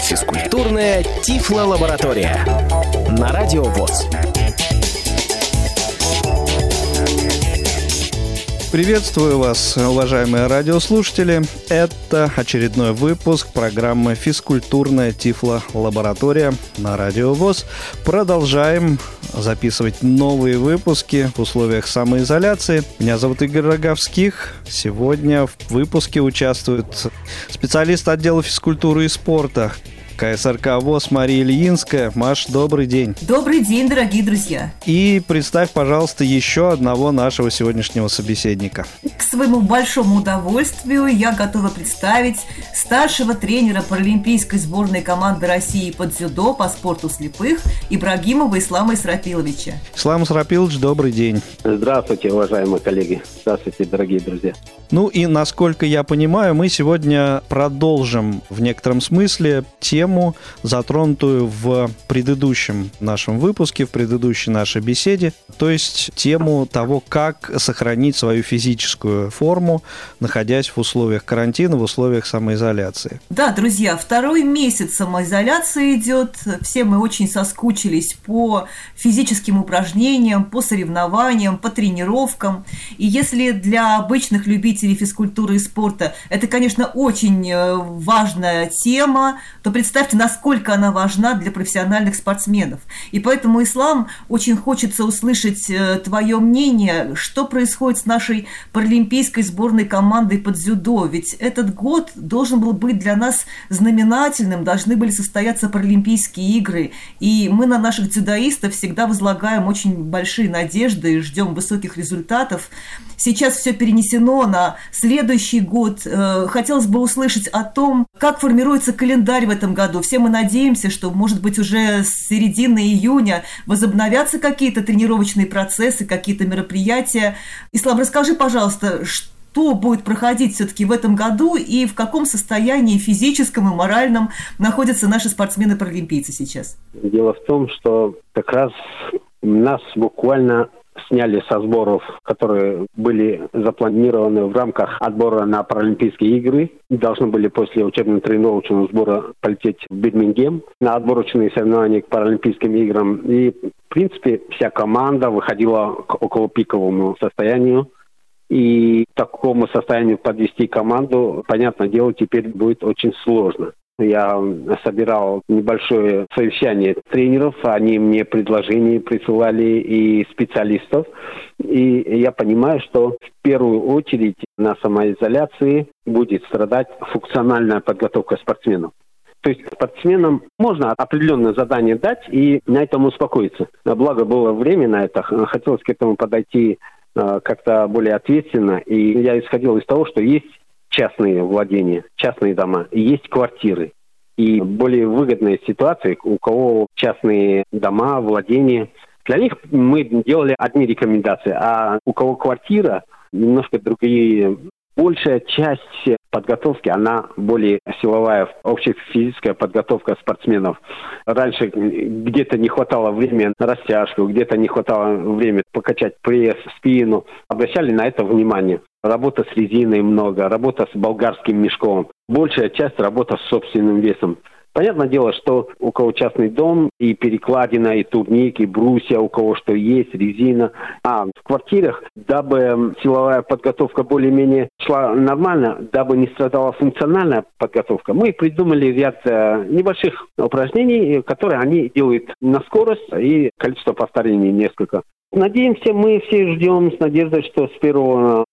Физкультурная Тифло-лаборатория на Радио ВОЗ. Приветствую вас, уважаемые радиослушатели. Это очередной выпуск программы «Физкультурная Тифло-лаборатория» на Радио ВОЗ. Продолжаем записывать новые выпуски в условиях самоизоляции. Меня зовут Игорь Роговских. Сегодня в выпуске участвует специалист отдела физкультуры и спорта КСРК ВОЗ Мария Ильинская. Маш, добрый день. Добрый день, дорогие друзья. И представь, пожалуйста, еще одного нашего сегодняшнего собеседника. К своему большому удовольствию я готова представить старшего тренера паралимпийской сборной команды России по дзюдо по спорту слепых Ибрагимова Ислама Исрапиловича. Ислам Исрапилович, добрый день. Здравствуйте, уважаемые коллеги. Здравствуйте, дорогие друзья. Ну и, насколько я понимаю, мы сегодня продолжим в некотором смысле тему, затронутую в предыдущем нашем выпуске, в предыдущей нашей беседе, то есть тему того, как сохранить свою физическую форму, находясь в условиях карантина, в условиях самоизоляции. Да, друзья, второй месяц самоизоляции идет. Все мы очень соскучились по физическим упражнениям, по соревнованиям, по тренировкам. И если для обычных любителей физкультуры и спорта, это, конечно, очень э, важная тема, то представьте, насколько она важна для профессиональных спортсменов. И поэтому, Ислам, очень хочется услышать э, твое мнение, что происходит с нашей паралимпийской сборной командой под дзюдо. Ведь этот год должен был быть для нас знаменательным, должны были состояться Паралимпийские игры. И мы на наших дзюдоистов всегда возлагаем очень большие надежды и ждем высоких результатов. Сейчас все перенесено на следующий год. Э, хотелось бы услышать о том, как формируется календарь в этом году. Все мы надеемся, что, может быть, уже с середины июня возобновятся какие-то тренировочные процессы, какие-то мероприятия. Ислам, расскажи, пожалуйста, что будет проходить все-таки в этом году и в каком состоянии физическом и моральном находятся наши спортсмены-паралимпийцы сейчас? Дело в том, что как раз нас буквально сняли со сборов, которые были запланированы в рамках отбора на Паралимпийские игры. Должны были после учебно-тренировочного сбора полететь в Бирмингем на отборочные соревнования к Паралимпийским играм. И, в принципе, вся команда выходила к около пиковому состоянию. И к такому состоянию подвести команду, понятное дело, теперь будет очень сложно. Я собирал небольшое совещание тренеров, они мне предложения присылали и специалистов. И я понимаю, что в первую очередь на самоизоляции будет страдать функциональная подготовка спортсменов. То есть спортсменам можно определенное задание дать и на этом успокоиться. Благо было время на это, хотелось к этому подойти э, как-то более ответственно. И я исходил из того, что есть частные владения, частные дома, есть квартиры. И более выгодная ситуация, у кого частные дома, владения. Для них мы делали одни рекомендации, а у кого квартира, немножко другие большая часть подготовки, она более силовая, общая физическая подготовка спортсменов. Раньше где-то не хватало времени на растяжку, где-то не хватало времени покачать пресс, спину. Обращали на это внимание. Работа с резиной много, работа с болгарским мешком. Большая часть работа с собственным весом. Понятное дело, что у кого частный дом, и перекладина, и турник, и брусья, у кого что есть, резина. А в квартирах, дабы силовая подготовка более-менее шла нормально, дабы не страдала функциональная подготовка, мы придумали ряд э, небольших упражнений, которые они делают на скорость и количество повторений несколько. Надеемся, мы все ждем с надеждой, что с 1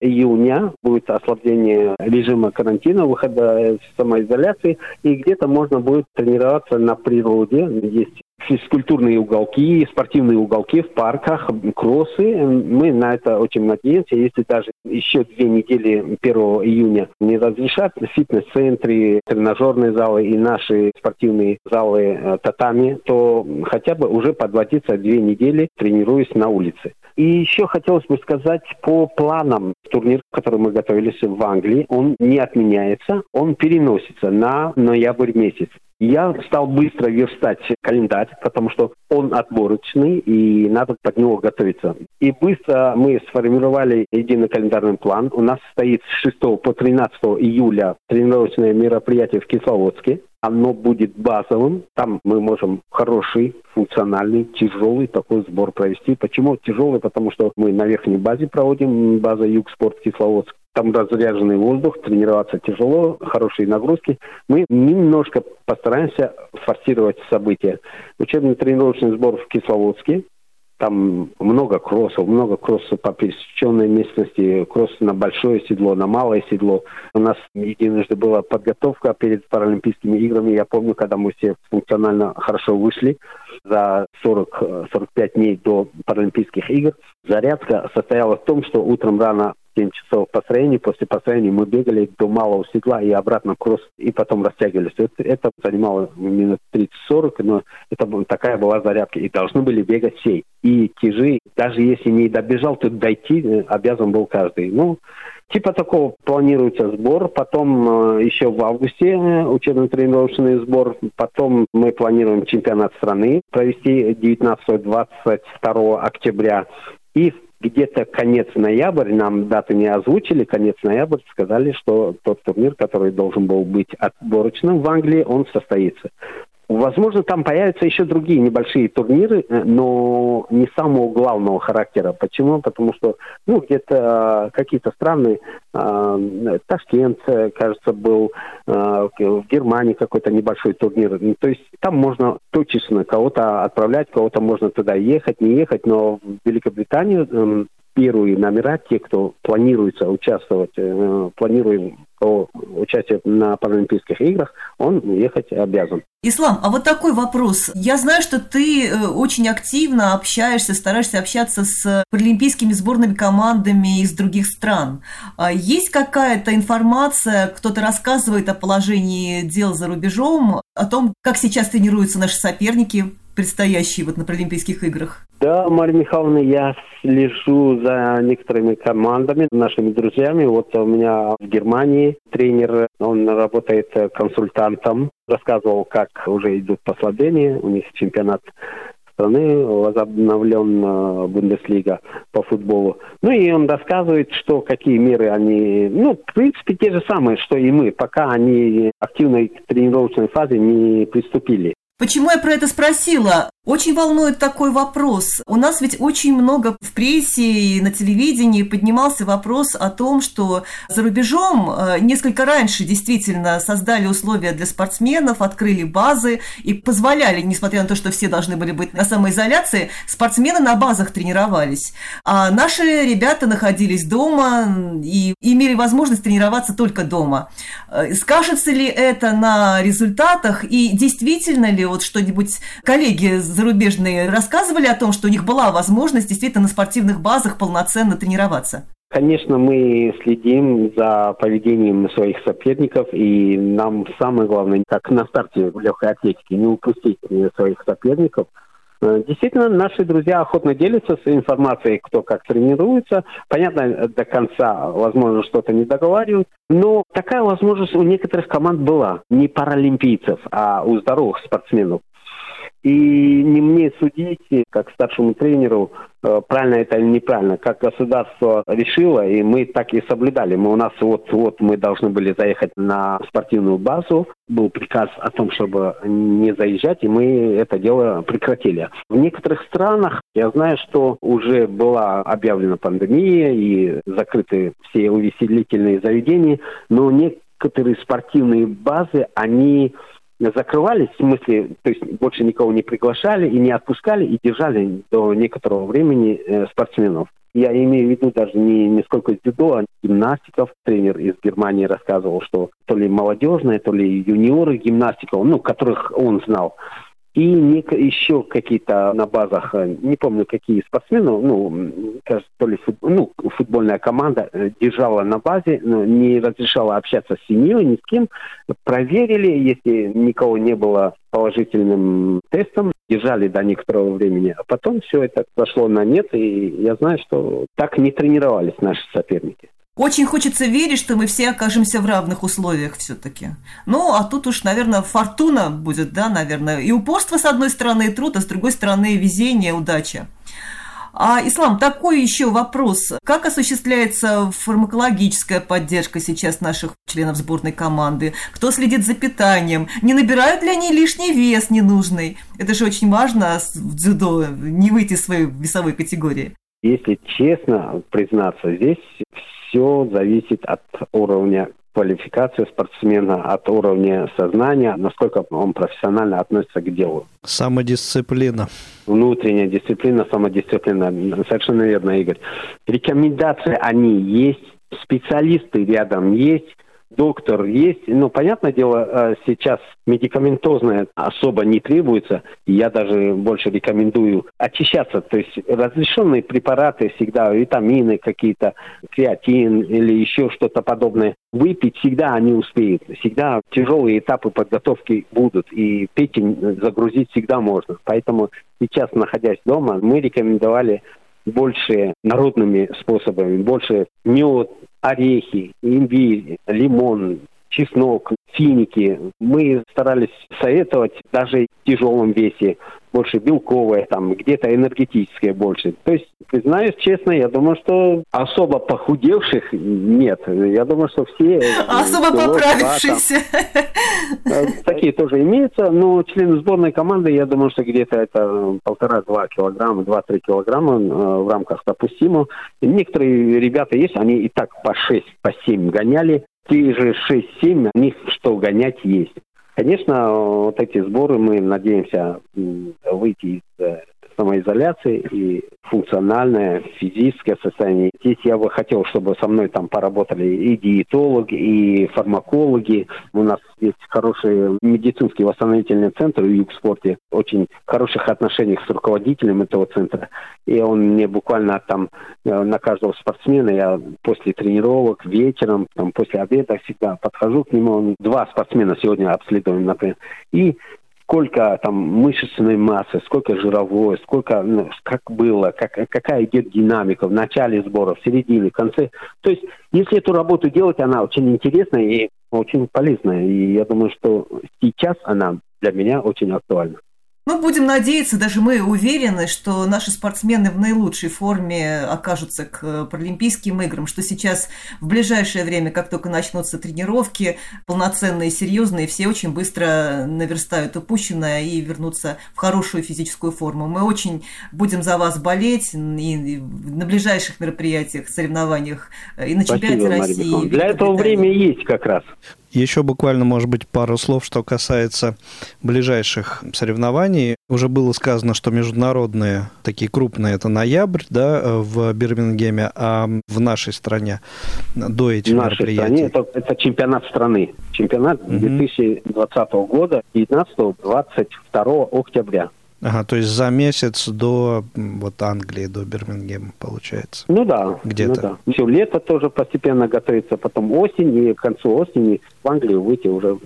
июня будет ослабление режима карантина, выхода из самоизоляции, и где-то можно будет тренироваться на природе. Есть физкультурные уголки, спортивные уголки в парках, кроссы. Мы на это очень надеемся. Если даже еще две недели 1 июня не разрешат, фитнес-центры, тренажерные залы и наши спортивные залы э, татами, то хотя бы уже подводиться две недели, тренируясь на улице. И еще хотелось бы сказать по планам. Турнир, который мы готовились в Англии, он не отменяется, он переносится на ноябрь месяц. Я стал быстро верстать календарь, потому что он отборочный, и надо под него готовиться. И быстро мы сформировали единый календарный план. У нас стоит с 6 по 13 июля тренировочное мероприятие в Кисловодске. Оно будет базовым. Там мы можем хороший, функциональный, тяжелый такой сбор провести. Почему тяжелый? Потому что мы на верхней базе проводим, база Югспорт Кисловодск. Там разряженный воздух, тренироваться тяжело, хорошие нагрузки. Мы немножко постараемся форсировать события. Учебный тренировочный сбор в Кисловодске. Там много кроссов, много кроссов по пересеченной местности, кросс на большое седло, на малое седло. У нас единожды была подготовка перед Паралимпийскими играми. Я помню, когда мы все функционально хорошо вышли за 40-45 дней до Паралимпийских игр. Зарядка состояла в том, что утром рано 7 часов построения. После построения мы бегали до малого седла и обратно кросс, и потом растягивались. Это, это занимало минут 30-40, но это такая была зарядка. И должны были бегать все. И тяжи, даже если не добежал, то дойти э, обязан был каждый. Ну, Типа такого планируется сбор, потом э, еще в августе э, учебно-тренировочный сбор, потом мы планируем чемпионат страны провести 19-22 октября. И где-то конец ноября, нам даты не озвучили, конец ноября сказали, что тот турнир, который должен был быть отборочным в Англии, он состоится. Возможно, там появятся еще другие небольшие турниры, э, но не самого главного характера. Почему? Потому что, ну, где-то э, какие-то страны, э, Ташкент, кажется, был, в Германии какой-то небольшой турнир. Ну, то есть там можно точечно кого-то отправлять, кого-то можно туда ехать, не ехать, но в Великобританию э, первые номера, те, кто планируется участвовать, э, планируем участие на Паралимпийских играх, он ехать обязан. Ислам, а вот такой вопрос. Я знаю, что ты э, очень активно общаешься, стараешься общаться с паралимпийскими сборными командами из других стран. А есть какая-то информация, кто-то рассказывает о положении дел за рубежом, о том, как сейчас тренируются наши соперники, предстоящие вот на Паралимпийских играх? Да, Мария Михайловна, я слежу за некоторыми командами, нашими друзьями. Вот у меня в Германии тренер, он работает консультантом, рассказывал, как уже идут послабления, у них чемпионат страны, возобновлен э, Бундеслига по футболу. Ну и он рассказывает, что какие меры они, ну, в принципе, те же самые, что и мы, пока они активной тренировочной фазе не приступили. Почему я про это спросила? Очень волнует такой вопрос. У нас ведь очень много в прессе и на телевидении поднимался вопрос о том, что за рубежом э, несколько раньше действительно создали условия для спортсменов, открыли базы и позволяли, несмотря на то, что все должны были быть на самоизоляции, спортсмены на базах тренировались. А наши ребята находились дома и имели возможность тренироваться только дома. Э, скажется ли это на результатах и действительно ли вот что-нибудь коллеги зарубежные рассказывали о том, что у них была возможность действительно на спортивных базах полноценно тренироваться? Конечно, мы следим за поведением своих соперников, и нам самое главное, как на старте в легкой атлетике, не упустить своих соперников. Э, действительно, наши друзья охотно делятся с информацией, кто как тренируется. Понятно, до конца, возможно, что-то не договаривают. Но такая возможность у некоторых команд была. Не паралимпийцев, а у здоровых спортсменов. И не мне судить, как старшему тренеру, э, правильно это или неправильно. Как государство решило, и мы так и соблюдали. Мы, у нас вот-вот мы должны были заехать на спортивную базу. Был приказ о том, чтобы не заезжать, и мы это дело прекратили. В некоторых странах я знаю, что уже была объявлена пандемия и закрыты все увеселительные заведения, но некоторые спортивные базы, они закрывались, в смысле, то есть больше никого не приглашали и не отпускали, и держали до некоторого времени э, спортсменов. Я имею в виду даже не, не сколько дзюдо, а гимнастиков. Тренер из Германии рассказывал, что то ли молодежные, то ли юниоры гимнастиков, ну, которых он знал, и еще какие-то на базах, э, не помню какие спортсмены, ну, кажется, то ли фут, ну, футбольная команда э, держала на базе, не разрешала общаться с семьей, ни с кем. Проверили, если никого не было положительным тестом, держали до некоторого времени, а потом все это пошло на нет, и я знаю, что так не тренировались наши соперники. Очень хочется верить, что мы все окажемся в равных условиях все-таки. Ну, а тут уж, наверное, фортуна будет, да, наверное. И упорство с одной стороны, и труд, а с другой стороны, везение, удача. А, Ислам, такой еще вопрос. Как осуществляется фармакологическая поддержка сейчас наших членов сборной команды? Кто следит за питанием? Не набирают ли они лишний вес ненужный? Это же очень важно в дзюдо, не выйти из своей весовой категории. Если честно признаться, здесь все зависит от уровня квалификации спортсмена, от уровня сознания, насколько он профессионально относится к делу. Самодисциплина. Внутренняя дисциплина, самодисциплина. Совершенно верно, Игорь. Рекомендации, они есть, специалисты рядом есть, доктор есть. Ну, понятное дело, э, сейчас медикаментозное особо не требуется. Я даже больше рекомендую очищаться. То есть разрешенные препараты всегда, витамины какие-то, креатин или еще что-то подобное, выпить всегда они успеют. Всегда тяжелые этапы подготовки будут. И печень загрузить всегда можно. Поэтому сейчас, находясь дома, мы рекомендовали больше народными способами, больше мед, орехи, имбирь, лимон, чеснок, финики. Мы старались советовать даже в тяжелом весе больше белковое, там где-то энергетическое больше. То есть, признаюсь честно, я думаю, что особо похудевших нет. Я думаю, что все... Особо поправившиеся. Э, такие тоже имеются, но члены сборной команды, я думаю, что где-то это полтора-два килограмма, два-три килограмма э, в рамках допустимого. Некоторые ребята есть, они и так по шесть, по семь гоняли. Те же шесть-семь, у них что гонять есть. Конечно, вот эти сборы мы надеемся выйти из э, самоизоляции и функциональное, физическое состояние. Здесь я бы хотел, чтобы со мной там поработали и диетологи, и фармакологи. У нас есть хороший медицинский восстановительный центр в Югспорте, очень хороших отношениях с руководителем этого центра. И он мне буквально там э, на каждого спортсмена, я после тренировок, вечером, там, после обеда всегда подхожу к нему. Два спортсмена сегодня обследуем, например. И сколько там мышечной массы, сколько жировой, сколько, ну, как было, как, какая идет динамика в начале сбора, в середине, в конце. То есть, если эту работу делать, она очень интересная и очень полезная. И я думаю, что сейчас она для меня очень актуальна. Мы будем надеяться, даже мы уверены, что наши спортсмены в наилучшей форме окажутся к Паралимпийским играм, что сейчас в ближайшее время, как только начнутся тренировки, полноценные, серьезные, все очень быстро наверстают упущенное и вернутся в хорошую физическую форму. Мы очень будем за вас болеть и на ближайших мероприятиях, соревнованиях и на чемпионате России. Для этого время есть как раз. Еще буквально, может быть, пару слов, что касается ближайших соревнований. Уже было сказано, что международные, такие крупные, это ноябрь, да, в Бирмингеме, а в нашей стране до этих в нашей мероприятий. Стране это, это чемпионат страны. Чемпионат угу. 2020 года, 19-22 октября. Ага, то есть за месяц до вот Англии, до Бирмингема, получается. Ну да. Где-то. Ну да. Все лето тоже постепенно готовится, потом осень, и к концу осени в Англию выйти уже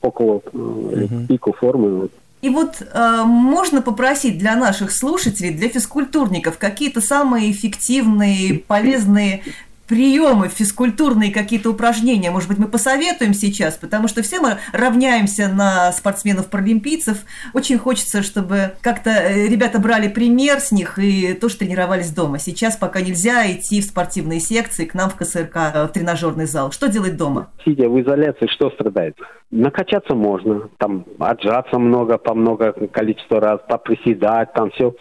около угу. пику формы. И вот э, можно попросить для наших слушателей, для физкультурников какие-то самые эффективные, полезные приемы, физкультурные какие-то упражнения, может быть, мы посоветуем сейчас, потому что все мы равняемся на спортсменов-паралимпийцев. Очень хочется, чтобы как-то э, ребята брали пример с них и тоже тренировались дома. Сейчас пока нельзя идти в спортивные секции, к нам в КСРК, э, в тренажерный зал. Что делать дома? Сидя в изоляции, что страдает? Накачаться можно, там отжаться много, по много количество раз, поприседать, там все.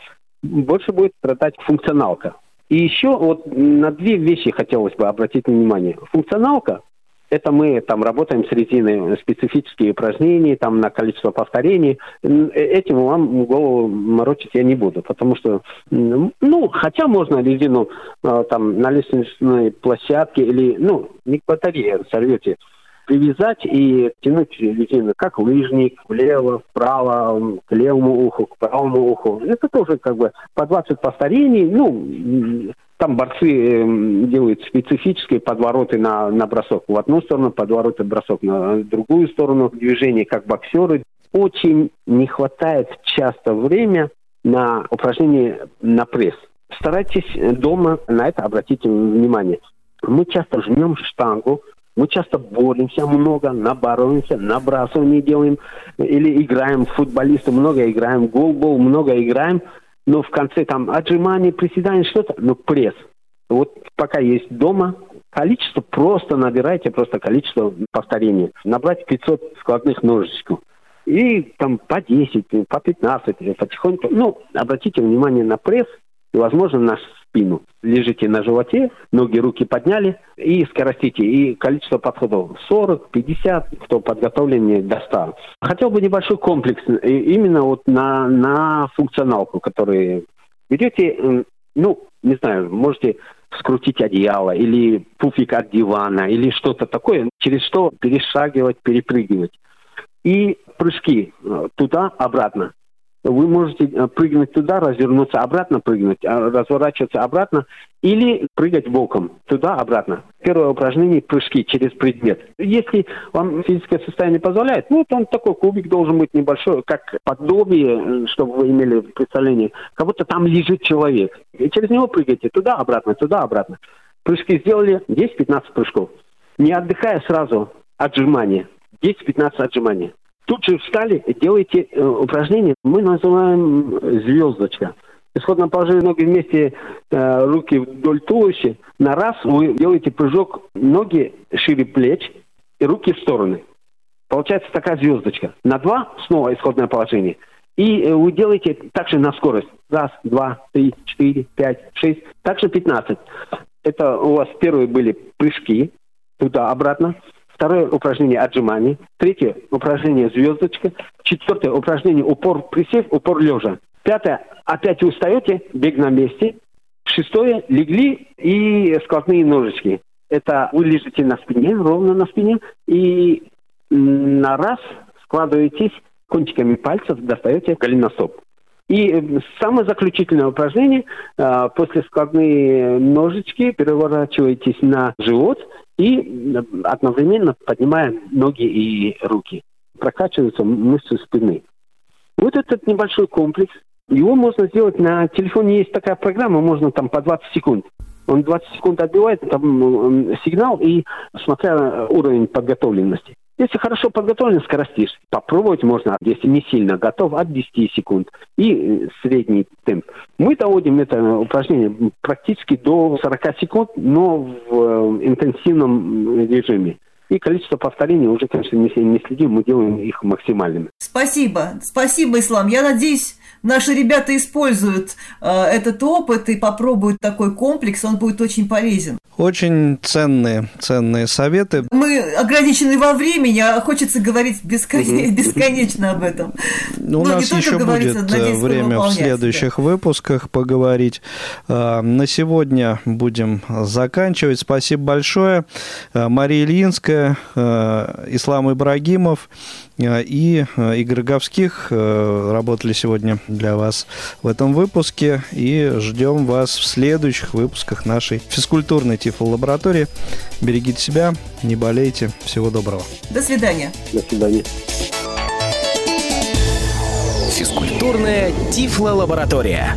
Больше будет страдать функционалка и еще вот на две вещи хотелось бы обратить внимание. Функционалка – это мы там работаем с резиной, специфические упражнения, там на количество повторений. Этим вам голову морочить я не буду, потому что, ну, хотя можно резину э, там на лестничной площадке или, ну, не к батарее сорвете, привязать и тянуть резину, как лыжник, влево, вправо, к левому уху, к правому уху. Это тоже как бы по 20 повторений. Ну, там борцы эм, делают специфические подвороты на, на бросок в одну сторону, подвороты бросок на другую сторону, движение как боксеры. Очень не хватает часто время на упражнение на пресс. Старайтесь дома на это обратить внимание. Мы часто жмем штангу, мы часто боремся много, набарываемся, набрасывание делаем, или играем в футболиста, много играем, голбол, много играем, но в конце там отжимание, приседание, что-то, ну пресс. Вот пока есть дома, количество просто набирайте, просто количество повторений. Набрать 500 складных ножичков. И там по 10, по 15, потихоньку. Ну, обратите внимание на пресс и, возможно, на спину. Лежите на животе, ноги, руки подняли и скоростите. И количество подходов 40, 50, кто подготовленнее до 100. Хотел бы небольшой комплекс именно вот на, на функционалку, который берете, ну, не знаю, можете скрутить одеяло или пуфик от дивана или что-то такое, через что перешагивать, перепрыгивать. И прыжки э, туда-обратно. Вы можете э, прыгнуть туда, развернуться обратно, прыгнуть, а, разворачиваться обратно или прыгать боком туда-обратно. Первое упражнение – прыжки через предмет. Если вам физическое состояние позволяет, ну, там такой кубик должен быть небольшой, как подобие, э, чтобы вы имели представление, как будто там лежит человек. И через него прыгаете туда-обратно, туда-обратно. Прыжки сделали, 10-15 прыжков. Не отдыхая сразу отжимания. 10-15 отжиманий. Тут же встали, делайте э, упражнение, мы называем э, звездочка. Исходно положили ноги вместе, э, руки вдоль туловища. На раз вы делаете прыжок, ноги шире плеч и руки в стороны. Получается такая звездочка. На два снова исходное положение. И э, вы делаете также на скорость. Раз, два, три, четыре, пять, шесть. Также пятнадцать. Это у вас первые были прыжки туда-обратно. Второе упражнение отжимание. Третье упражнение звездочка. Четвертое упражнение упор присев, упор лежа. Пятое опять вы бег на месте. Шестое легли и складные ножички. Это вы лежите на спине, ровно на спине, и на раз складываетесь кончиками пальцев, достаете голеностоп. И самое заключительное упражнение, а, после складные ножички переворачиваетесь на живот и одновременно поднимаем ноги и руки. Прокачиваются мышцы спины. Вот этот небольшой комплекс, его можно сделать на телефоне, есть такая программа, можно там по 20 секунд. Он 20 секунд отбивает там сигнал и смотря уровень подготовленности. Если хорошо подготовлен, скоростишь. Попробовать можно, если не сильно готов, от 10 секунд. И э, средний темп. Мы доводим это упражнение практически до 40 секунд, но в э, интенсивном режиме. И количество повторений уже, конечно, не, не следим, мы делаем их максимальными. Спасибо. Спасибо, Ислам. Я надеюсь, наши ребята используют э, этот опыт и попробуют такой комплекс, он будет очень полезен. Очень ценные, ценные советы. Мы ограничены во времени, а хочется говорить бескон... бесконечно об этом. Ну, у нас еще будет надеюсь, время в следующих выпусках поговорить. А, на сегодня будем заканчивать. Спасибо большое. А, Мария Ильинская, а, Ислам Ибрагимов. Э, и э, Игорь Говских э, работали сегодня для вас в этом выпуске. И ждем вас в следующих выпусках нашей физкультурной тифлолаборатории. Берегите себя, не болейте. Всего доброго. До свидания. До свидания. Физкультурная тифлолаборатория.